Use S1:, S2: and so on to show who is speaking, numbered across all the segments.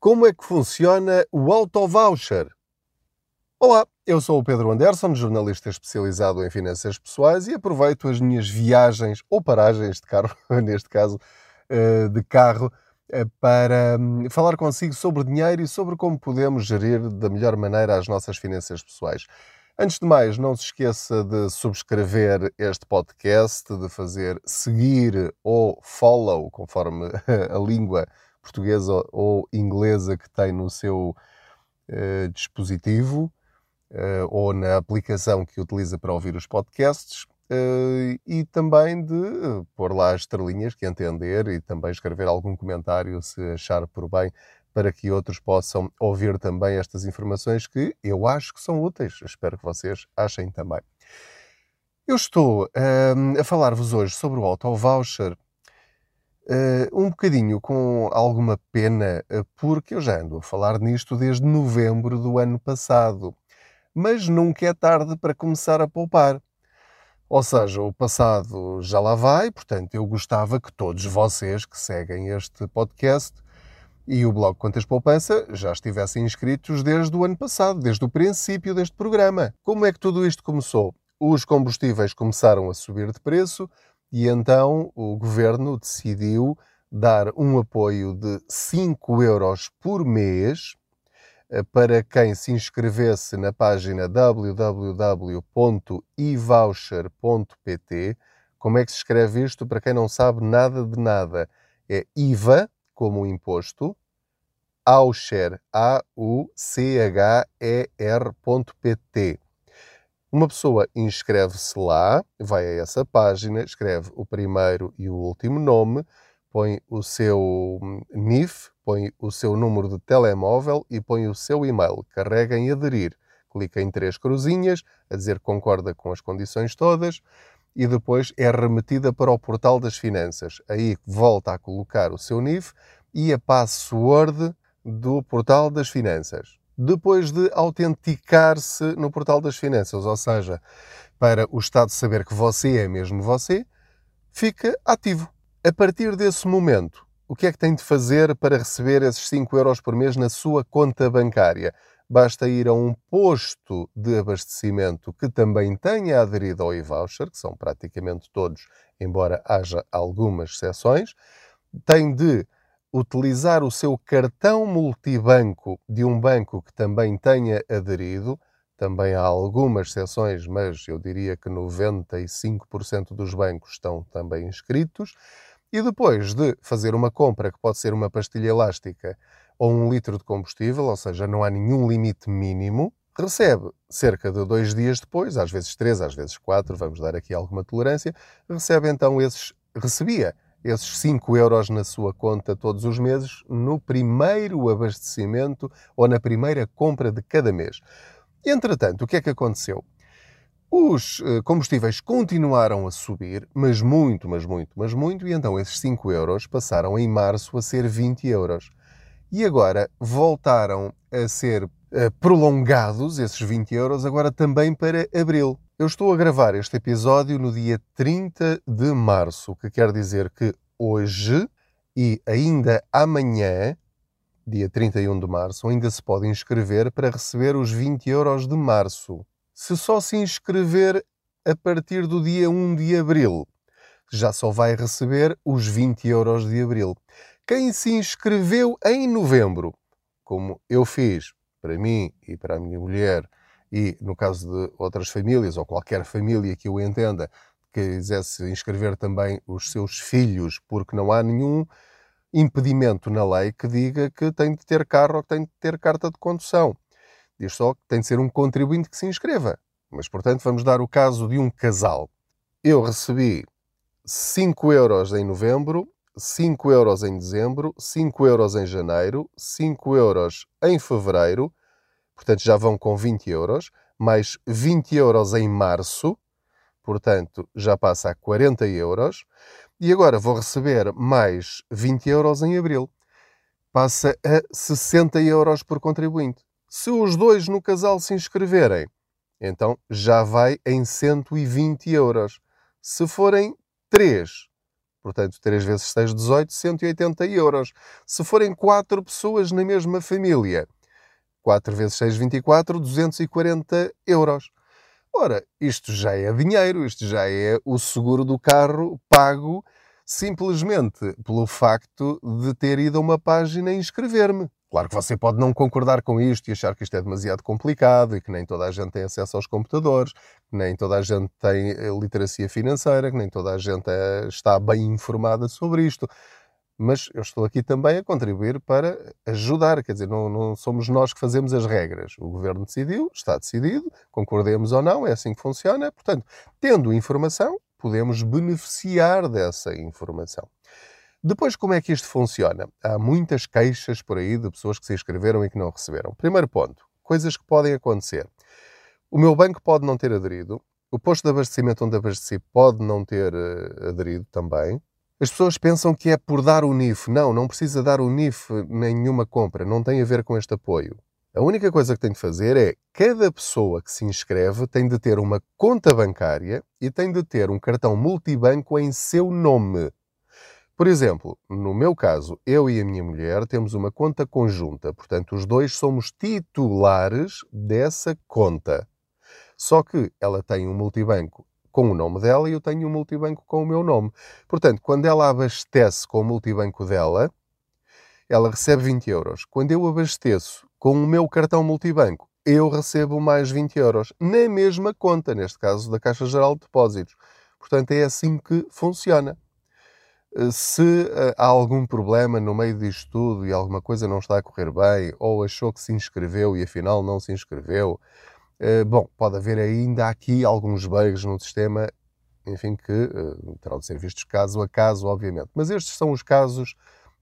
S1: Como é que funciona o auto-voucher? Olá, eu sou o Pedro Anderson, jornalista especializado em finanças pessoais e aproveito as minhas viagens ou paragens de carro, neste caso eh, de carro, eh, para hum, falar consigo sobre dinheiro e sobre como podemos gerir da melhor maneira as nossas finanças pessoais. Antes de mais, não se esqueça de subscrever este podcast, de fazer seguir ou follow, conforme a língua portuguesa ou inglesa que tem no seu uh, dispositivo uh, ou na aplicação que utiliza para ouvir os podcasts. Uh, e também de pôr lá as estrelinhas que entender e também escrever algum comentário se achar por bem para que outros possam ouvir também estas informações que eu acho que são úteis. Espero que vocês achem também. Eu estou uh, a falar-vos hoje sobre o auto-voucher uh, um bocadinho com alguma pena, uh, porque eu já ando a falar nisto desde novembro do ano passado. Mas nunca é tarde para começar a poupar. Ou seja, o passado já lá vai, portanto, eu gostava que todos vocês que seguem este podcast e o blog Contas Poupança já estivessem inscritos desde o ano passado, desde o princípio deste programa. Como é que tudo isto começou? Os combustíveis começaram a subir de preço e então o governo decidiu dar um apoio de 5 euros por mês eh, para quem se inscrevesse na página www.ivoucher.pt. Como é que se escreve isto? Para quem não sabe nada de nada, é IVA, como imposto, Aucher, A-U-C-H-E-R.pt. Uma pessoa inscreve-se lá, vai a essa página, escreve o primeiro e o último nome, põe o seu NIF, põe o seu número de telemóvel e põe o seu e-mail. Carrega em aderir. Clica em três cruzinhas, a dizer que concorda com as condições todas e depois é remetida para o portal das finanças. Aí volta a colocar o seu NIF e a password do portal das finanças. Depois de autenticar-se no portal das finanças, ou seja, para o Estado saber que você é mesmo você, fica ativo. A partir desse momento, o que é que tem de fazer para receber esses 5 euros por mês na sua conta bancária? basta ir a um posto de abastecimento que também tenha aderido ao e-voucher, que são praticamente todos, embora haja algumas exceções, tem de utilizar o seu cartão multibanco de um banco que também tenha aderido. Também há algumas exceções, mas eu diria que 95% dos bancos estão também inscritos. E depois de fazer uma compra, que pode ser uma pastilha elástica ou um litro de combustível, ou seja, não há nenhum limite mínimo, recebe cerca de dois dias depois, às vezes três, às vezes quatro, vamos dar aqui alguma tolerância, recebe então esses, recebia esses 5 euros na sua conta todos os meses no primeiro abastecimento ou na primeira compra de cada mês. Entretanto, o que é que aconteceu? Os eh, combustíveis continuaram a subir, mas muito, mas muito, mas muito, e então esses 5 euros passaram em março a ser 20 euros e agora voltaram a ser uh, prolongados, esses 20 euros, agora também para abril. Eu estou a gravar este episódio no dia 30 de março, o que quer dizer que hoje e ainda amanhã, dia 31 de março, ainda se pode inscrever para receber os 20 euros de março. Se só se inscrever a partir do dia 1 de abril, já só vai receber os 20 euros de abril quem se inscreveu em novembro, como eu fiz para mim e para a minha mulher, e no caso de outras famílias, ou qualquer família que eu entenda, que quisesse inscrever também os seus filhos, porque não há nenhum impedimento na lei que diga que tem de ter carro ou que tem de ter carta de condução. Diz só que tem de ser um contribuinte que se inscreva. Mas, portanto, vamos dar o caso de um casal. Eu recebi 5 euros em novembro 5 euros em dezembro, 5 euros em janeiro, 5 euros em fevereiro, portanto já vão com 20 euros, mais 20 euros em março, portanto já passa a 40 euros, e agora vou receber mais 20 euros em abril, passa a 60 euros por contribuinte. Se os dois no casal se inscreverem, então já vai em 120 euros. Se forem três Portanto, 3 vezes 6, 18, 180 euros. Se forem 4 pessoas na mesma família, 4 vezes 6, 24, 240 euros. Ora, isto já é dinheiro, isto já é o seguro do carro pago simplesmente pelo facto de ter ido a uma página e inscrever-me. Claro que você pode não concordar com isto e achar que isto é demasiado complicado e que nem toda a gente tem acesso aos computadores, que nem toda a gente tem eh, literacia financeira, que nem toda a gente eh, está bem informada sobre isto. Mas eu estou aqui também a contribuir para ajudar, quer dizer, não, não somos nós que fazemos as regras. O governo decidiu, está decidido, concordemos ou não, é assim que funciona. Portanto, tendo informação, podemos beneficiar dessa informação. Depois, como é que isto funciona? Há muitas queixas por aí de pessoas que se inscreveram e que não receberam. Primeiro ponto, coisas que podem acontecer. O meu banco pode não ter aderido, o posto de abastecimento onde abasteci pode não ter uh, aderido também. As pessoas pensam que é por dar o NIF. Não, não precisa dar o NIF nenhuma compra, não tem a ver com este apoio. A única coisa que tem de fazer é cada pessoa que se inscreve tem de ter uma conta bancária e tem de ter um cartão multibanco em seu nome. Por exemplo, no meu caso, eu e a minha mulher temos uma conta conjunta, portanto, os dois somos titulares dessa conta. Só que ela tem um multibanco com o nome dela e eu tenho um multibanco com o meu nome. Portanto, quando ela abastece com o multibanco dela, ela recebe 20 euros. Quando eu abasteço com o meu cartão multibanco, eu recebo mais 20 euros na mesma conta, neste caso da Caixa Geral de Depósitos. Portanto, é assim que funciona. Eh, se eh, há algum problema no meio disto tudo e alguma coisa não está a correr bem, ou achou que se inscreveu e afinal não se inscreveu, bom, pode haver ainda aqui alguns bugs no sistema, enfim, que terão de ser vistos caso a caso, obviamente. Mas estes são os casos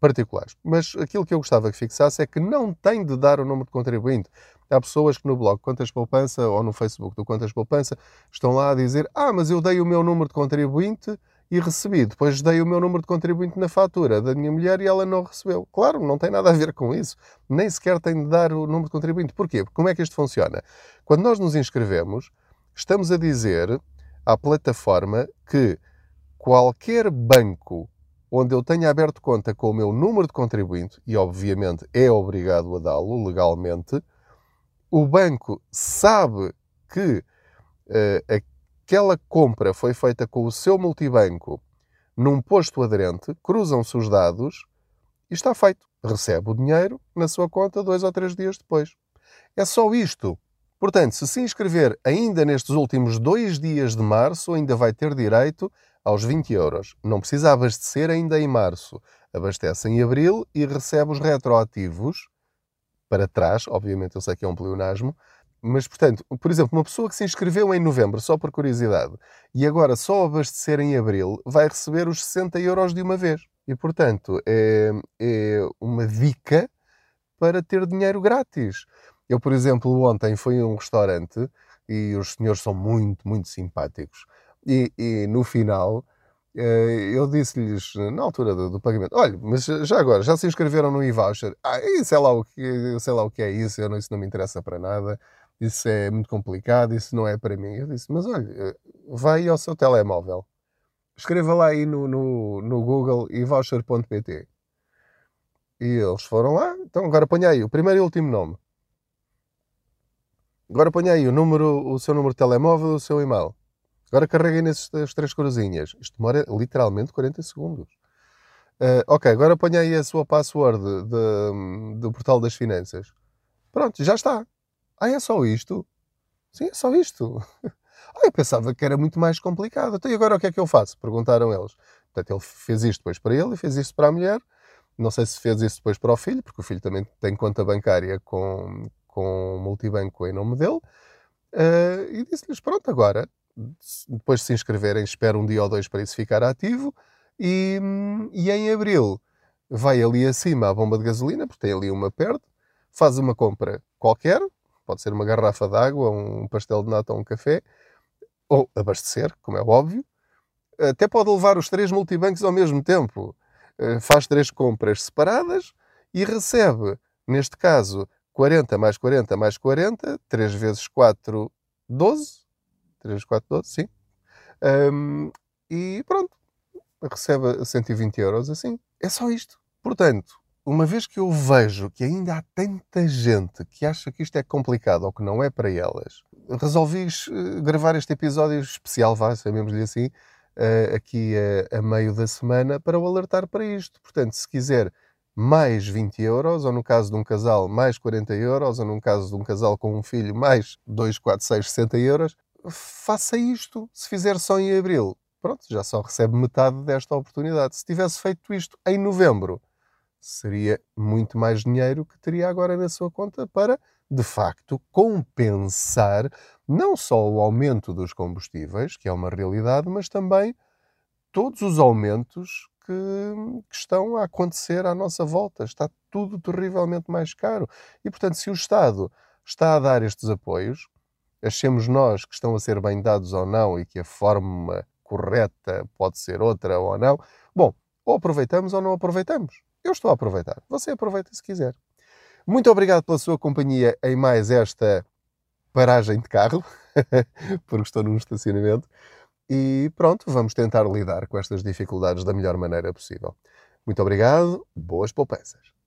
S1: particulares. Mas aquilo que eu gostava que fixasse é que não tem de dar o número de contribuinte. Há pessoas que no blog Contas Poupança ou no Facebook do Contas Poupança estão lá a dizer: Ah, mas eu dei o meu número de contribuinte e recebi. Depois dei o meu número de contribuinte na fatura da minha mulher e ela não recebeu. Claro, não tem nada a ver com isso. Nem sequer tem de dar o número de contribuinte. Porquê? Porque como é que isto funciona? Quando nós nos inscrevemos, estamos a dizer à plataforma que qualquer banco onde eu tenha aberto conta com o meu número de contribuinte, e obviamente é obrigado a dá-lo legalmente, o banco sabe que uh, aquela compra foi feita com o seu multibanco num posto aderente, cruzam-se os dados e está feito. Recebe o dinheiro na sua conta dois ou três dias depois. É só isto. Portanto, se se inscrever ainda nestes últimos dois dias de março, ainda vai ter direito aos 20 euros. Não precisa abastecer ainda em março. Abastece em abril e recebe os retroativos para trás. Obviamente, eu sei que é um pleonasmo, mas, portanto, por exemplo, uma pessoa que se inscreveu em novembro, só por curiosidade, e agora só abastecer em abril, vai receber os 60 euros de uma vez. E, portanto, é, é uma dica para ter dinheiro grátis. Eu, por exemplo, ontem fui a um restaurante e os senhores são muito, muito simpáticos. E, e no final, eh, eu disse-lhes, na altura do, do, pagamento, olha, mas já agora, já se inscreveram no e-voucher? Ah, sei lá o que, sei lá o que é isso, eu isso não me interessa para nada isso é muito complicado, isso não é para mim. Eu disse, mas olha, eh, vai ao seu telemóvel, escreva lá aí no, no, no Google e voucher.pt. E eles foram lá, então agora ponha aí o primeiro e último nome. Agora ponha aí o, número, o seu número de telemóvel o seu e-mail. Agora carreguem nesses três corozinhas. Isto demora literalmente 40 segundos. Uh, ok, agora ponha aí a sua password de, de, do portal das finanças. Pronto, já está. Ah, é só isto? Sim, é só isto. Ah, eu pensava que era muito mais complicado. Então, e agora o que é que eu faço? Perguntaram eles. Portanto, ele fez isto depois para ele e fez isto para a mulher. Não sei se fez isso depois para o filho, porque o filho também tem conta bancária com, com multibanco em nome dele. Uh, e disse-lhes: pronto, agora, depois de se inscreverem, espero um dia ou dois para isso ficar ativo. E, e em abril vai ali acima à bomba de gasolina, porque tem ali uma perto, faz uma compra qualquer, Pode ser uma garrafa de água, um pastel de nata ou um café. Ou abastecer, como é óbvio. Até pode levar os três multibancos ao mesmo tempo. Eh, faz três compras separadas e recebe, neste caso, 40 mais 40 mais 40, 3 vezes 4, 12. 3 vezes 4, 12, sim. Um, e pronto. recebe 120 euros assim. É só isto. Portanto, uma vez que eu vejo que ainda há tanta gente que acha que isto é complicado ou que não é para elas, resolvi eh, gravar este episódio especial, vá, chamemos-lhe assim, eh, aqui a, a, meio da semana, para o alertar para isto. Portanto, se quiser mais 20 euros, ou no caso de um casal, mais 40 euros, ou no caso de um casal com um filho, mais 2, 4, 6, 60 euros, faça isto. Se fizer só em abril, pronto, já só recebe metade desta oportunidade. Se tivesse feito isto em novembro, seria muito mais dinheiro que teria agora na sua conta para, de facto, compensar não só o aumento dos combustíveis, que é uma realidade, mas também todos os aumentos que, que, estão a acontecer à nossa volta. Está tudo terrivelmente mais caro. E, portanto, se o Estado está a dar estes apoios, achemos nós que estão a ser bem dados ou não e que a forma correta pode ser outra ou não, bom, ou aproveitamos ou não aproveitamos. Eu estou a aproveitar. Você aproveita se quiser. Muito obrigado pela sua companhia em mais esta paragem de carro, porque estou num estacionamento. E pronto, vamos tentar lidar com estas dificuldades da melhor maneira possível. Muito obrigado, boas poupanças.